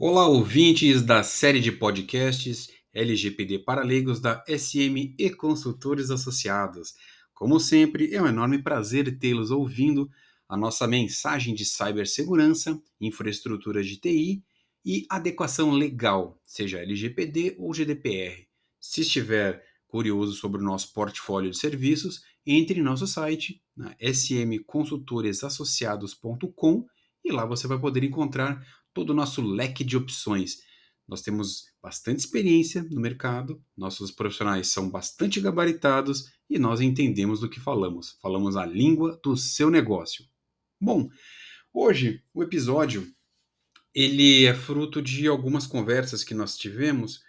Olá, ouvintes da série de podcasts LGPD para leigos da SM e Consultores Associados. Como sempre, é um enorme prazer tê-los ouvindo a nossa mensagem de cibersegurança, infraestrutura de TI e adequação legal, seja LGPD ou GDPR. Se estiver curioso sobre o nosso portfólio de serviços, entre em nosso site, na smconsultoresassociados.com e lá você vai poder encontrar todo o nosso leque de opções. Nós temos bastante experiência no mercado, nossos profissionais são bastante gabaritados e nós entendemos do que falamos. Falamos a língua do seu negócio. Bom, hoje o episódio ele é fruto de algumas conversas que nós tivemos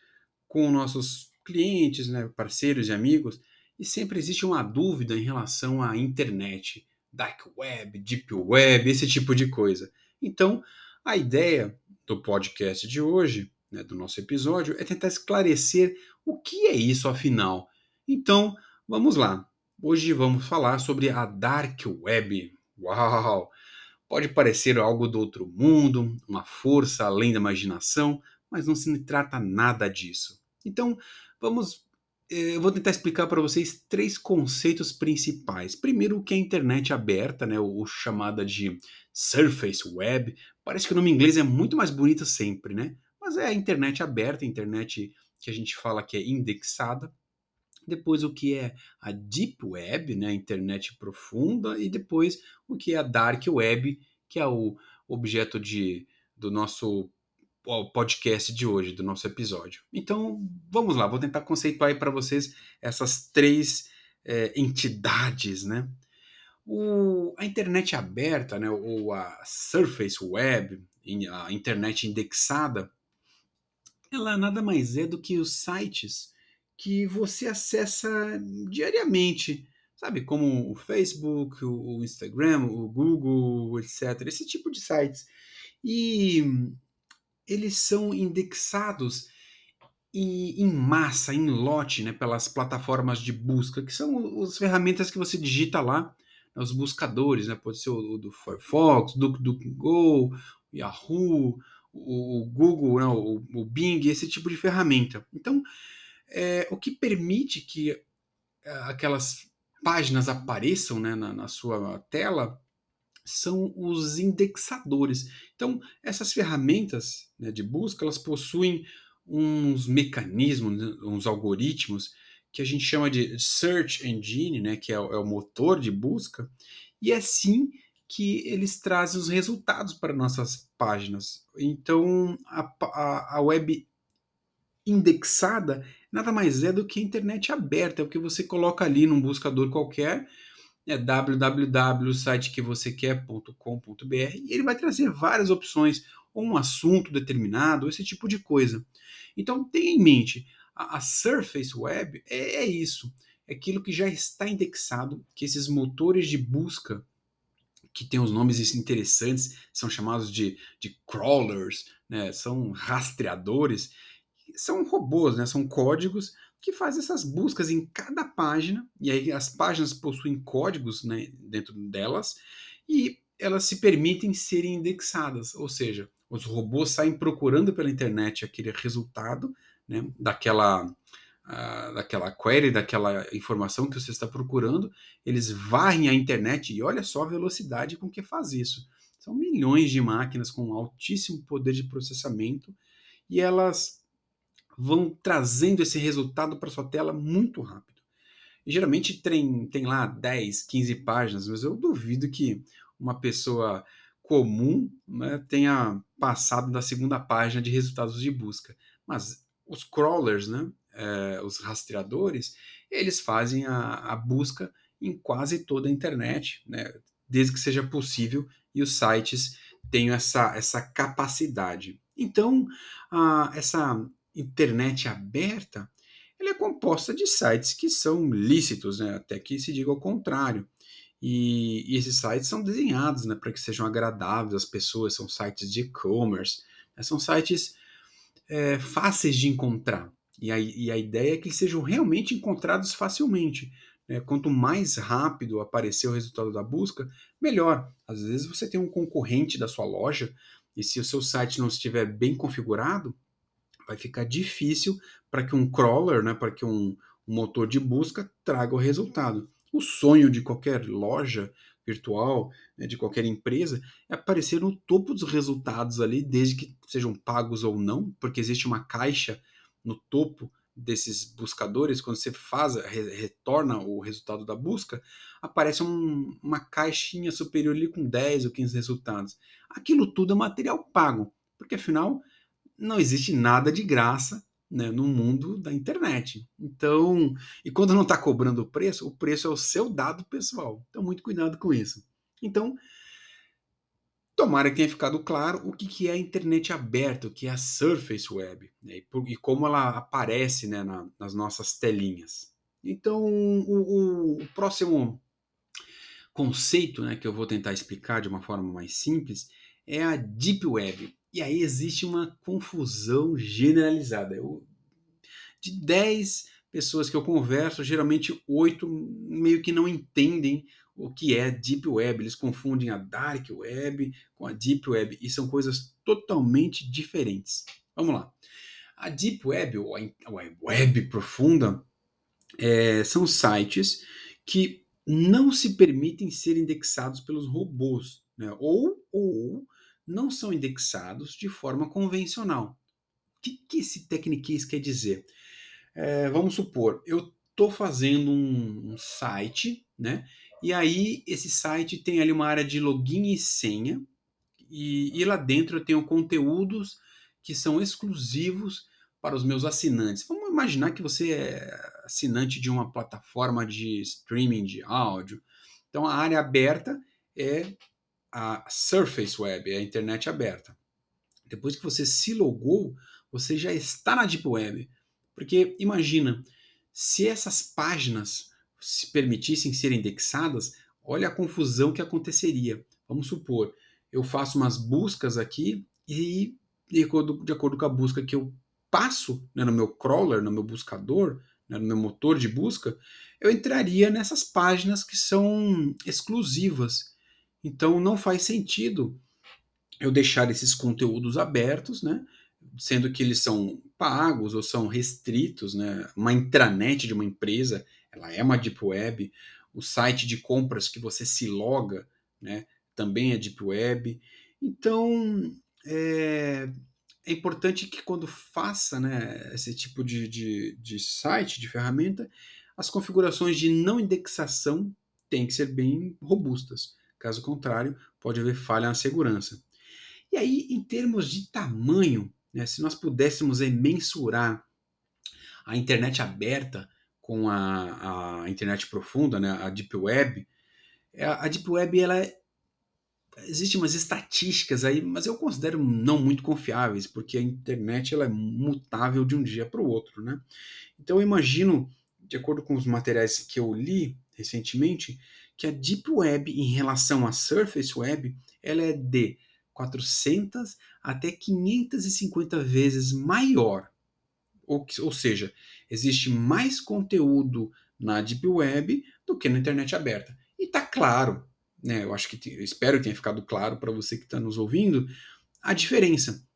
com nossos clientes, né, parceiros e amigos, e sempre existe uma dúvida em relação à internet, dark web, deep web, esse tipo de coisa. Então, a ideia do podcast de hoje, né, do nosso episódio, é tentar esclarecer o que é isso afinal. Então, vamos lá. Hoje vamos falar sobre a Dark Web. Uau! Pode parecer algo do outro mundo, uma força além da imaginação, mas não se trata nada disso. Então, vamos. Eh, eu vou tentar explicar para vocês três conceitos principais. Primeiro, o que é internet aberta, né, ou chamada de Surface Web. Parece que o nome inglês é muito mais bonito sempre, né? Mas é a internet aberta, a internet que a gente fala que é indexada. Depois o que é a Deep Web, né, a internet profunda, e depois o que é a Dark Web, que é o objeto de, do nosso podcast de hoje, do nosso episódio. Então, vamos lá, vou tentar conceituar aí para vocês essas três é, entidades, né? O, a internet aberta, né, ou a Surface Web, a internet indexada, ela nada mais é do que os sites que você acessa diariamente, sabe? Como o Facebook, o Instagram, o Google, etc. Esse tipo de sites. E eles são indexados em, em massa, em lote, né, pelas plataformas de busca, que são as ferramentas que você digita lá os buscadores, né? Pode ser o, do Firefox, do DuckDuckGo, Yahoo, o, o Google, né? o, o, Bing, esse tipo de ferramenta. Então, é, o que permite que é, aquelas páginas apareçam né, na, na sua tela são os indexadores. Então, essas ferramentas né, de busca, elas possuem uns mecanismos, né, uns algoritmos que a gente chama de search engine, né, que é o, é o motor de busca, e é assim que eles trazem os resultados para nossas páginas. Então, a, a, a web indexada nada mais é do que a internet aberta, é o que você coloca ali num buscador qualquer, é www.sitequevocêquer.com.br e ele vai trazer várias opções, ou um assunto determinado, esse tipo de coisa. Então tenha em mente, a, Surface Web é, é isso, é aquilo que já está indexado, que esses motores de busca que tem os nomes interessantes, são chamados de, de crawlers, né? são rastreadores, são robôs, né? são códigos que fazem essas buscas em cada página, e aí as páginas possuem códigos né, dentro delas, e elas se permitem serem indexadas, ou seja, os robôs saem procurando pela internet aquele resultado, né, daquela, uh, daquela query, daquela informação que você está procurando, eles varrem a internet e olha só a velocidade com que faz isso. São milhões de máquinas com altíssimo poder de processamento e elas vão trazendo esse resultado para sua tela muito rápido. E geralmente tem, tem lá 10, 15 páginas, mas eu duvido que uma pessoa comum né, tenha passado da segunda página de resultados de busca. Mas os crawlers, né, é, os rastreadores, eles fazem a, a, busca em quase toda a internet, né, desde que seja possível e os sites tenham essa, essa capacidade. Então, a, essa internet aberta ela é composta de sites que são lícitos, né, até que se diga o contrário. E, e esses sites são desenhados né, para que sejam agradáveis às pessoas, são sites de e-commerce, né, são sites é, fáceis de encontrar. E a, e a ideia é que eles sejam realmente encontrados facilmente. Né? Quanto mais rápido aparecer o resultado da busca, melhor. Às vezes você tem um concorrente da sua loja E se o seu site não estiver bem configurado, vai ficar difícil para que um crawler, né, para que um, um motor de busca traga o resultado. O sonho de qualquer loja virtual, né, de qualquer empresa, é aparecer no topo dos resultados ali, desde que sejam pagos ou não, porque existe uma caixa no topo desses buscadores, quando você faz, re, retorna o resultado da busca, aparece um, uma caixinha superior ali com 10 ou 15 resultados. Aquilo tudo é material pago, porque afinal não existe nada de graça né, no mundo da internet. Então, e quando não está cobrando o preço, o preço é o seu dado pessoal. Então, muito cuidado com isso. Então, tomara que tenha ficado claro o que, que é a internet aberta, o que é a Surface Web, né, e, por, e, como ela aparece né, na, nas nossas telinhas. Então, o, o, o próximo conceito né, que eu vou tentar explicar de uma forma mais simples é a Deep Web. E aí existe uma confusão generalizada. Eu, de 10 pessoas que eu converso, geralmente 8 meio que não entendem o que é Deep Web. Eles confundem a Dark Web com a Deep Web e são coisas totalmente diferentes. Vamos lá. A Deep Web, ou a Web profunda, é, são sites que não se permitem ser indexados pelos robôs, né? ou, ou não são indexados de forma convencional. O que, que esse Techniquez quer dizer? É, vamos supor, eu estou fazendo um, um, site, né? E aí esse site tem ali uma área de login e senha, e, e lá dentro eu tenho conteúdos que são exclusivos para os meus assinantes. Vamos imaginar que você é assinante de uma plataforma de streaming de áudio. Então a área aberta é a Surface Web, é a internet aberta. Depois que você se logou, você já está na Deep Web. Porque imagina, se essas páginas se permitissem ser indexadas, olha a confusão que aconteceria. Vamos supor, eu faço umas buscas aqui e, de acordo, de acordo com a busca que eu passo né, no meu crawler, no meu buscador, né, no meu motor de busca, eu entraria nessas páginas que são exclusivas então não faz sentido eu deixar esses conteúdos abertos, né? Sendo que eles são pagos ou são restritos, né? Uma intranet de uma empresa, ela é uma deep web. O site de compras que você se loga, né? Também é deep web. Então é, é importante que quando faça, né? Esse tipo de, de, de site, de ferramenta, as configurações de não indexação têm que ser bem robustas. Caso contrário, pode haver falha na segurança. E aí, em termos de tamanho, né, se nós pudéssemos mensurar a internet aberta com a, a internet profunda, né, a Deep Web, é, a Deep Web ela é, existe umas estatísticas aí, mas eu considero não muito confiáveis, porque a internet ela é mutável de um dia para o outro, né? Então eu imagino, de acordo com os materiais que eu li recentemente, que a Deep Web em relação à Surface Web, ela é de 400 até 550 vezes maior. Ou, ou seja, existe mais conteúdo na Deep Web do que na internet aberta. E tá claro, né? Eu acho que eu espero que tenha ficado claro para você que está nos ouvindo a diferença.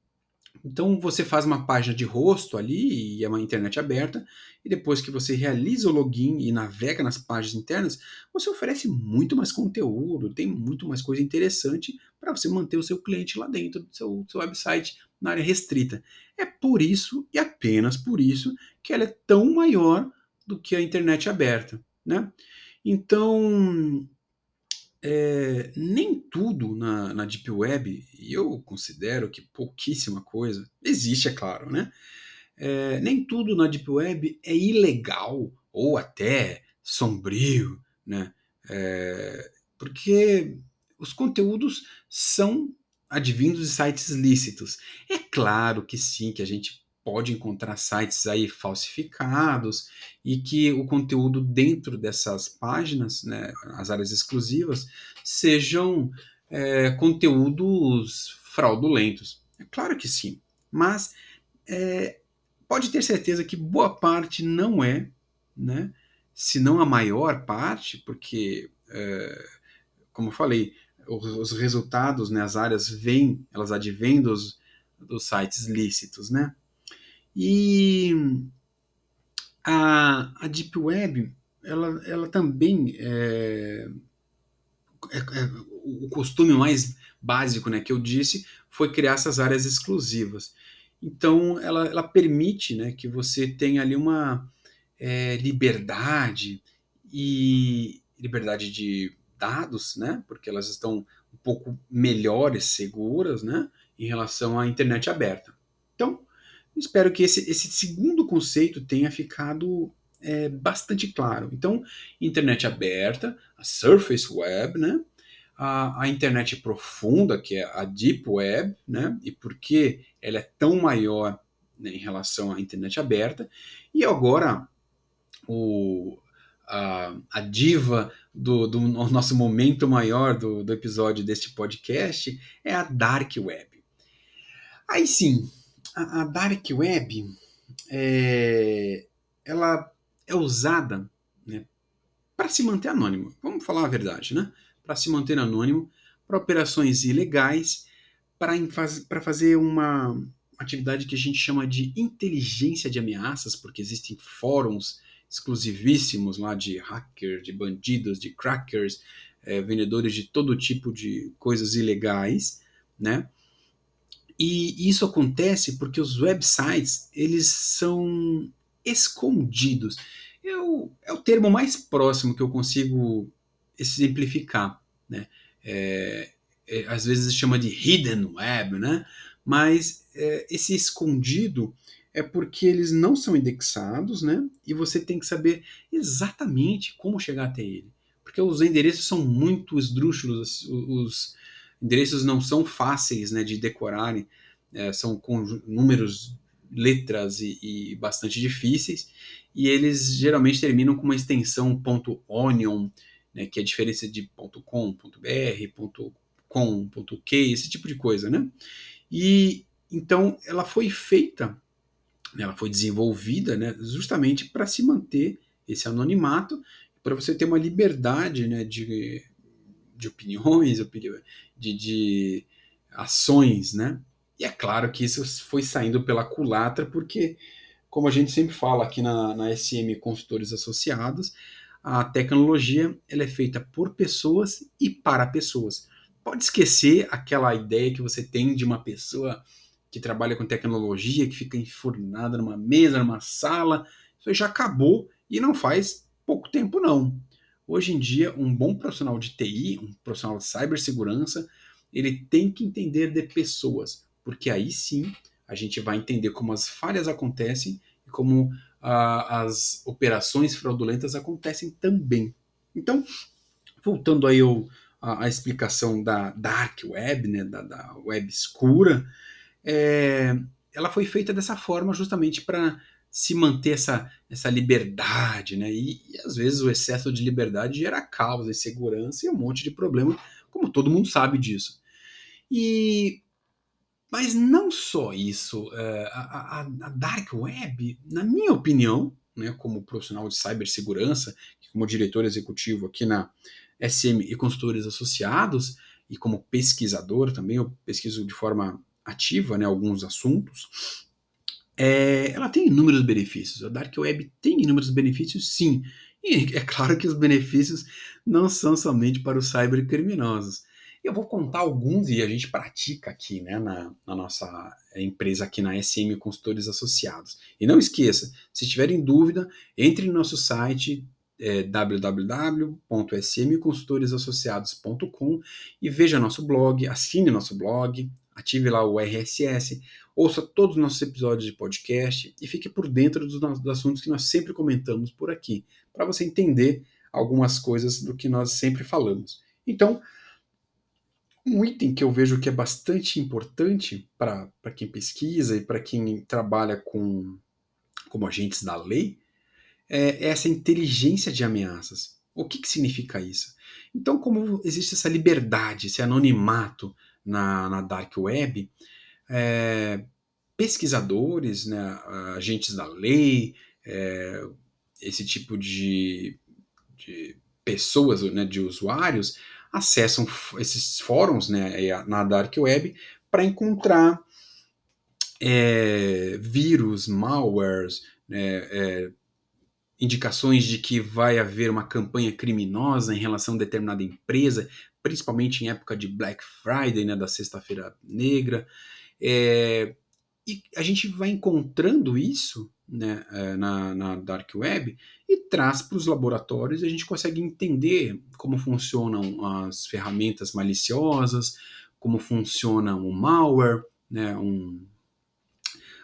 Então você faz uma página de rosto ali e é uma internet aberta, e depois que você realiza o login e navega nas páginas internas, você oferece muito mais conteúdo, tem muito mais coisa interessante para você manter o seu cliente lá dentro do seu, seu website na área restrita. É por isso e apenas por isso que ela é tão maior do que a internet aberta, né? Então, é, nem tudo na, na Deep Web, e eu considero que pouquíssima coisa, existe, é claro, né? É, nem tudo na Deep Web é ilegal ou até sombrio, né? É, porque os conteúdos são advindos de sites lícitos. É claro que sim, que a gente pode encontrar sites aí falsificados e que o conteúdo dentro dessas páginas, né, as áreas exclusivas, sejam é, conteúdos fraudulentos. É claro que sim, mas é, pode ter certeza que boa parte não é, né, se não a maior parte, porque, é, como eu falei, os, resultados, né, as áreas vêm, elas advêm dos, dos sites lícitos, né? E a, a Deep Web, ela, ela também é, é, é, o costume mais básico, né, que eu disse, foi criar essas áreas exclusivas. Então, ela, ela permite, né, que você tenha ali uma é, liberdade e liberdade de dados, né, porque elas estão um pouco melhores, seguras, né, em relação à internet aberta. Então, espero que esse, esse segundo conceito tenha ficado é, bastante claro. Então, internet aberta, a Surface Web, né? A, a, internet profunda, que é a Deep Web, né? E por que ela é tão maior né, em relação à internet aberta. E agora, o, a, a diva do, do, nosso momento maior do, do episódio deste podcast é a Dark Web. Aí sim, a, a Dark Web é, ela é usada né, para se manter anônimo. Vamos falar a verdade, né? Para se manter anônimo, para operações ilegais, para fazer uma atividade que a gente chama de inteligência de ameaças, porque existem fóruns exclusivíssimos lá de hackers, de bandidos, de crackers, é, vendedores de todo tipo de coisas ilegais, né? E isso acontece porque os websites eles são escondidos. Eu, é o termo mais próximo que eu consigo exemplificar. Né? É, é, às vezes chama de hidden web, né? mas é, esse escondido é porque eles não são indexados, né? E você tem que saber exatamente como chegar até ele. Porque os endereços são muito esdrúxulos, os, endereços não são fáceis né, de decorarem, é, são com números letras e, e, bastante difíceis, e eles geralmente terminam com uma extensão .onion, né, que é a diferença de .com, .br, .com, .k, esse tipo de coisa, né? E então ela foi feita, ela foi desenvolvida, né, justamente para se manter esse anonimato, para você ter uma liberdade, né, de, de opiniões, de, de ações, né? E é claro que isso foi saindo pela culatra, porque, como a gente sempre fala aqui na, na SM Consultores Associados, a tecnologia ela é feita por pessoas e para pessoas. Pode esquecer aquela ideia que você tem de uma pessoa que trabalha com tecnologia, que fica enfurnada numa mesa, numa sala. Isso já acabou e não faz pouco tempo, não. Hoje em dia, um bom profissional de TI, um profissional de cibersegurança, ele tem que entender de pessoas porque aí sim a gente vai entender como as falhas acontecem e como ah, as operações fraudulentas acontecem também. Então, voltando aí ao, a, a, explicação da dark web, né, da, da web escura, é, ela foi feita dessa forma justamente para se manter essa, essa liberdade, né? E, e, às vezes o excesso de liberdade gera causa, insegurança e um monte de problema, como todo mundo sabe disso. E mas não só isso, é, a, a, a, Dark Web, na minha opinião, né, como profissional de cibersegurança, como diretor executivo aqui na SM e consultores associados, e como pesquisador também, eu pesquiso de forma ativa né, alguns assuntos, é, ela tem inúmeros benefícios. A Dark Web tem inúmeros benefícios, sim. E é claro que os benefícios não são somente para os cybercriminosos. Eu vou contar alguns e a gente pratica aqui né, na, na nossa empresa, aqui na SM Consultores Associados. E não esqueça, se tiverem dúvida, entre no nosso site é, www.smconsultoresassociados.com e veja nosso blog, assine nosso blog, ative lá o RSS, ouça todos os nossos episódios de podcast e fique por dentro dos, dos assuntos que nós sempre comentamos por aqui, para você entender algumas coisas do que nós sempre falamos. Então, um item que eu vejo que é bastante importante para quem pesquisa e para quem trabalha com como agentes da lei é essa inteligência de ameaças. O que, que significa isso? Então, como existe essa liberdade, esse anonimato na, na dark web, é, pesquisadores, né, agentes da lei, é, esse tipo de, de pessoas, né, de usuários, acessam esses fóruns né, na Dark Web para encontrar é, vírus, malwares, né, é, indicações de que vai haver uma campanha criminosa em relação a determinada empresa, principalmente em época de Black Friday, né, da Sexta-feira Negra. É, e a gente vai encontrando isso né, é, na, na Dark Web e traz para os laboratórios e a gente consegue entender como funcionam as ferramentas maliciosas, como funciona um malware, né, um,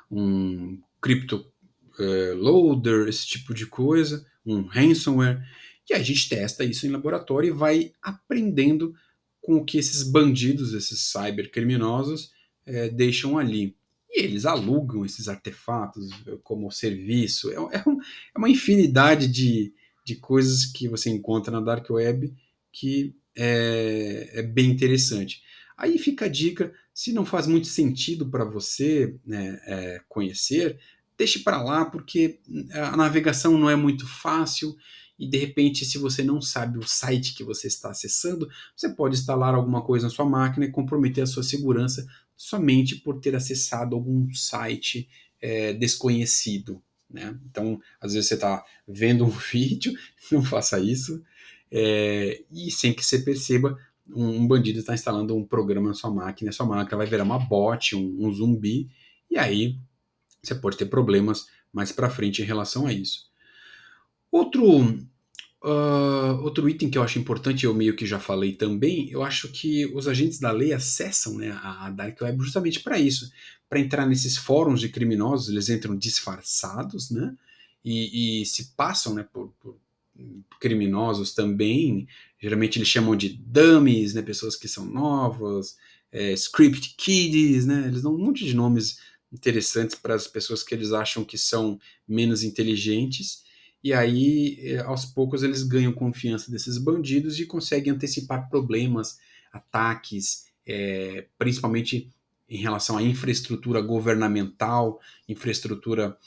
um crypto uh, loader, esse tipo de coisa, um ransomware. E a gente testa isso em laboratório e vai aprendendo com o que esses bandidos, esses cybercriminosos, é, deixam ali. E eles alugam esses artefatos como serviço. É, é, um, é, uma infinidade de, de coisas que você encontra na Dark Web que é, é bem interessante. Aí fica a dica: se não faz muito sentido para você né, é, conhecer, deixe para lá, porque a navegação não é muito fácil e de repente, se você não sabe o site que você está acessando, você pode instalar alguma coisa na sua máquina e comprometer a sua segurança somente por ter acessado algum site é, desconhecido. Né? Então, às vezes você está vendo um vídeo, não faça isso, é, e sem que você perceba, um, bandido está instalando um programa na sua máquina, a sua máquina vai virar uma bot, um, um zumbi, e aí você pode ter problemas mais para frente em relação a isso. Outro, uh, outro item que eu acho importante, eu meio que já falei também, eu acho que os agentes da lei acessam né, a Dark Web justamente para isso, para entrar nesses fóruns de criminosos, eles entram disfarçados, né, e, e se passam né, por, por, criminosos também, geralmente eles chamam de dummies, né, pessoas que são novas, é, script kiddies, né, eles dão um monte de nomes interessantes para as pessoas que eles acham que são menos inteligentes, e aí, eh, aos poucos, eles ganham confiança desses bandidos e conseguem antecipar problemas, ataques, é, principalmente em relação à infraestrutura governamental, infraestrutura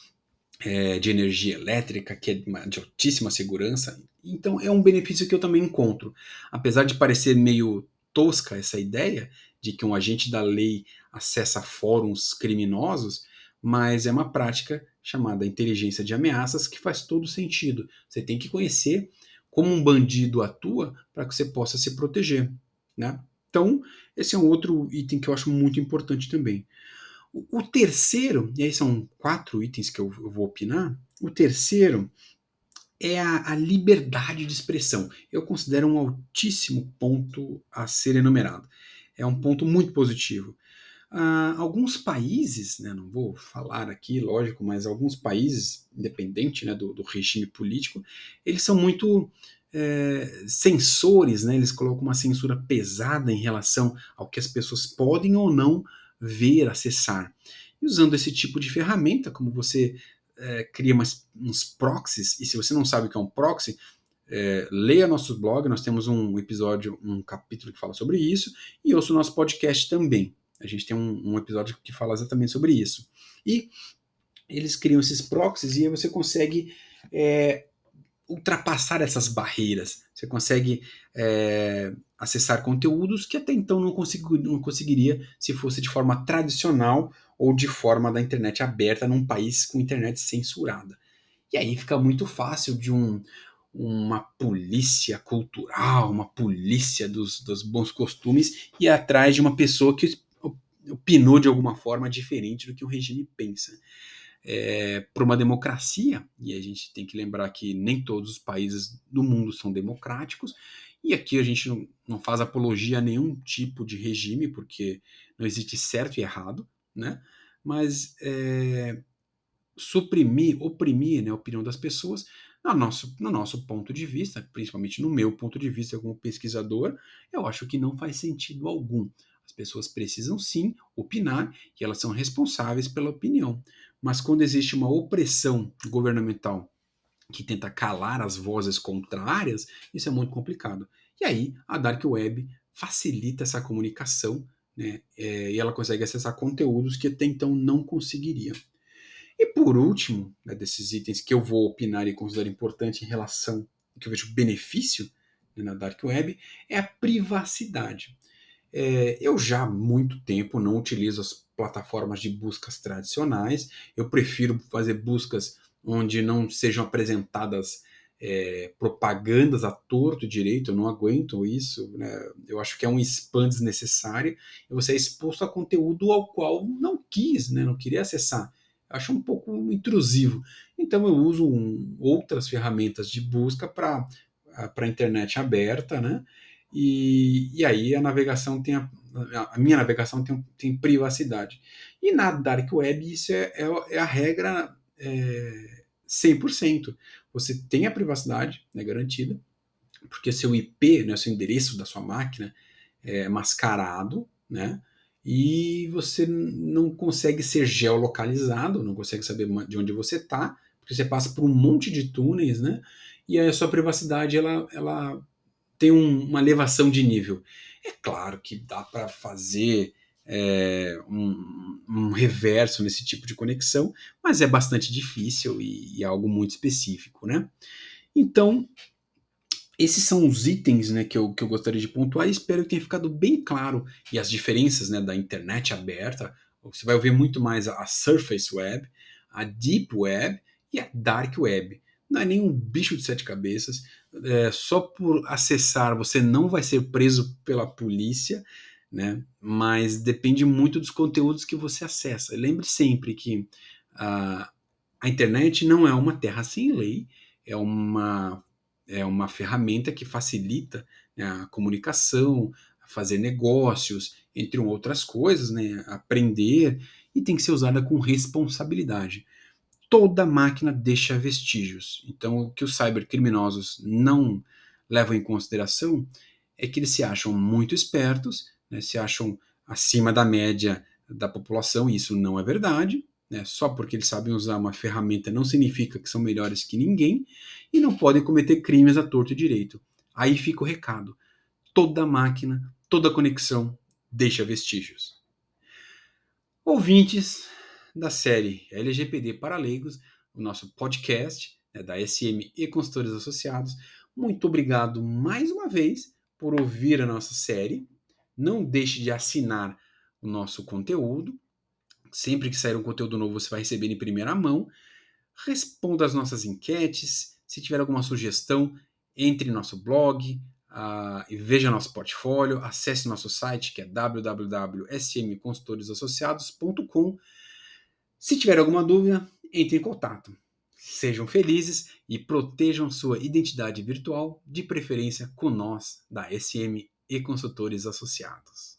é, de energia elétrica, que é de altíssima segurança. Então, é um benefício que eu também encontro. Apesar de parecer meio tosca essa ideia de que um agente da lei acessa fóruns criminosos, mas é uma prática chamada inteligência de ameaças que faz todo sentido. Você tem que conhecer como um bandido atua para que você possa se proteger, né? Então, esse é um outro item que eu acho muito importante também. O, terceiro, e aí são quatro itens que eu, eu vou opinar, o terceiro é a, a, liberdade de expressão. Eu considero um altíssimo ponto a ser enumerado. É um ponto muito positivo. Uh, alguns países, né, não vou falar aqui, lógico, mas alguns países, independente né, do, do regime político, eles são muito é, censores, né, eles colocam uma censura pesada em relação ao que as pessoas podem ou não ver, acessar. E usando esse tipo de ferramenta, como você é, cria umas, uns proxies, e se você não sabe o que é um proxy, é, leia nosso blog, nós temos um episódio, um capítulo que fala sobre isso, e ouça o nosso podcast também. A gente tem um, um episódio que fala exatamente sobre isso. E eles criam esses proxies e aí você consegue é, ultrapassar essas barreiras. Você consegue é, acessar conteúdos que até então não, consigo, não conseguiria se fosse de forma tradicional ou de forma da internet aberta num país com internet censurada. E aí fica muito fácil de um, uma polícia cultural, uma polícia dos, dos bons costumes ir atrás de uma pessoa que opinou de alguma forma diferente do que o regime pensa. É, para uma democracia, e a gente tem que lembrar que nem todos os países do mundo são democráticos, e aqui a gente não, não faz apologia a nenhum tipo de regime, porque não existe certo e errado, né? mas é, suprimir, oprimir né, a opinião das pessoas, no nosso, no nosso ponto de vista, principalmente no meu ponto de vista como pesquisador, eu acho que não faz sentido algum. As pessoas precisam sim opinar e elas são responsáveis pela opinião. Mas quando existe uma opressão governamental que tenta calar as vozes contrárias, isso é muito complicado. E aí a Dark Web facilita essa comunicação né, é, e ela consegue acessar conteúdos que até então não conseguiria. E por último, né, desses itens que eu vou opinar e considero importante em relação que eu vejo benefício né, na Dark Web é a privacidade. É, eu já há muito tempo não utilizo as plataformas de buscas tradicionais, eu prefiro fazer buscas onde não sejam apresentadas é, propagandas a torto direito, eu não aguento isso, né? eu acho que é um spam desnecessário, e você é exposto a conteúdo ao qual não quis, né? não queria acessar. Eu acho um pouco intrusivo. Então eu uso um, outras ferramentas de busca para a internet aberta, né? E, e aí a navegação tem a, a minha navegação tem, tem privacidade. E na Dark Web isso é, é, é a regra é, 100% você tem a privacidade né, garantida, porque seu IP, né, seu endereço da sua máquina é mascarado, né? E você não consegue ser geolocalizado, não consegue saber de onde você está, porque você passa por um monte de túneis, né? E a sua privacidade ela, ela tem um, uma elevação de nível. É claro que dá para fazer é, um, um, reverso nesse tipo de conexão, mas é bastante difícil e, e, é algo muito específico, né? Então, esses são os itens né, que, eu, que eu gostaria de pontuar e espero que tenha ficado bem claro e as diferenças né, da internet aberta. Você vai ouvir muito mais a Surface Web, a Deep Web e a Dark Web. Não é nenhum bicho de sete cabeças. É, só por acessar você não vai ser preso pela polícia né? Mas depende muito dos conteúdos que você acessa. Lembre sempre que a, a internet não é uma terra sem lei, é uma, é uma ferramenta que facilita né, a comunicação, fazer negócios, entre outras coisas, né? Aprender e tem que ser usada com responsabilidade. Toda máquina deixa vestígios. Então, o que os cybercriminosos não levam em consideração é que eles se acham muito espertos né, se acham acima da média da população, e isso não é verdade. Né, só porque eles sabem usar uma ferramenta não significa que são melhores que ninguém e não podem cometer crimes a torto e direito. Aí fica o recado: toda máquina, toda conexão deixa vestígios. Ouvintes da série LGPD para leigos, o nosso podcast né, da SM e Consultores Associados, muito obrigado mais uma vez por ouvir a nossa série não deixe de assinar o nosso conteúdo. Sempre que sair um conteúdo novo, você vai receber em primeira mão. Responda as nossas enquetes. Se tiver alguma sugestão, entre em nosso blog uh, e veja nosso portfólio. Acesse nosso site que é www.smconsultoresassociados.com. Se tiver alguma dúvida, entre em contato. Sejam felizes e protejam sua identidade virtual, de preferência com nós da SM e consultores associados.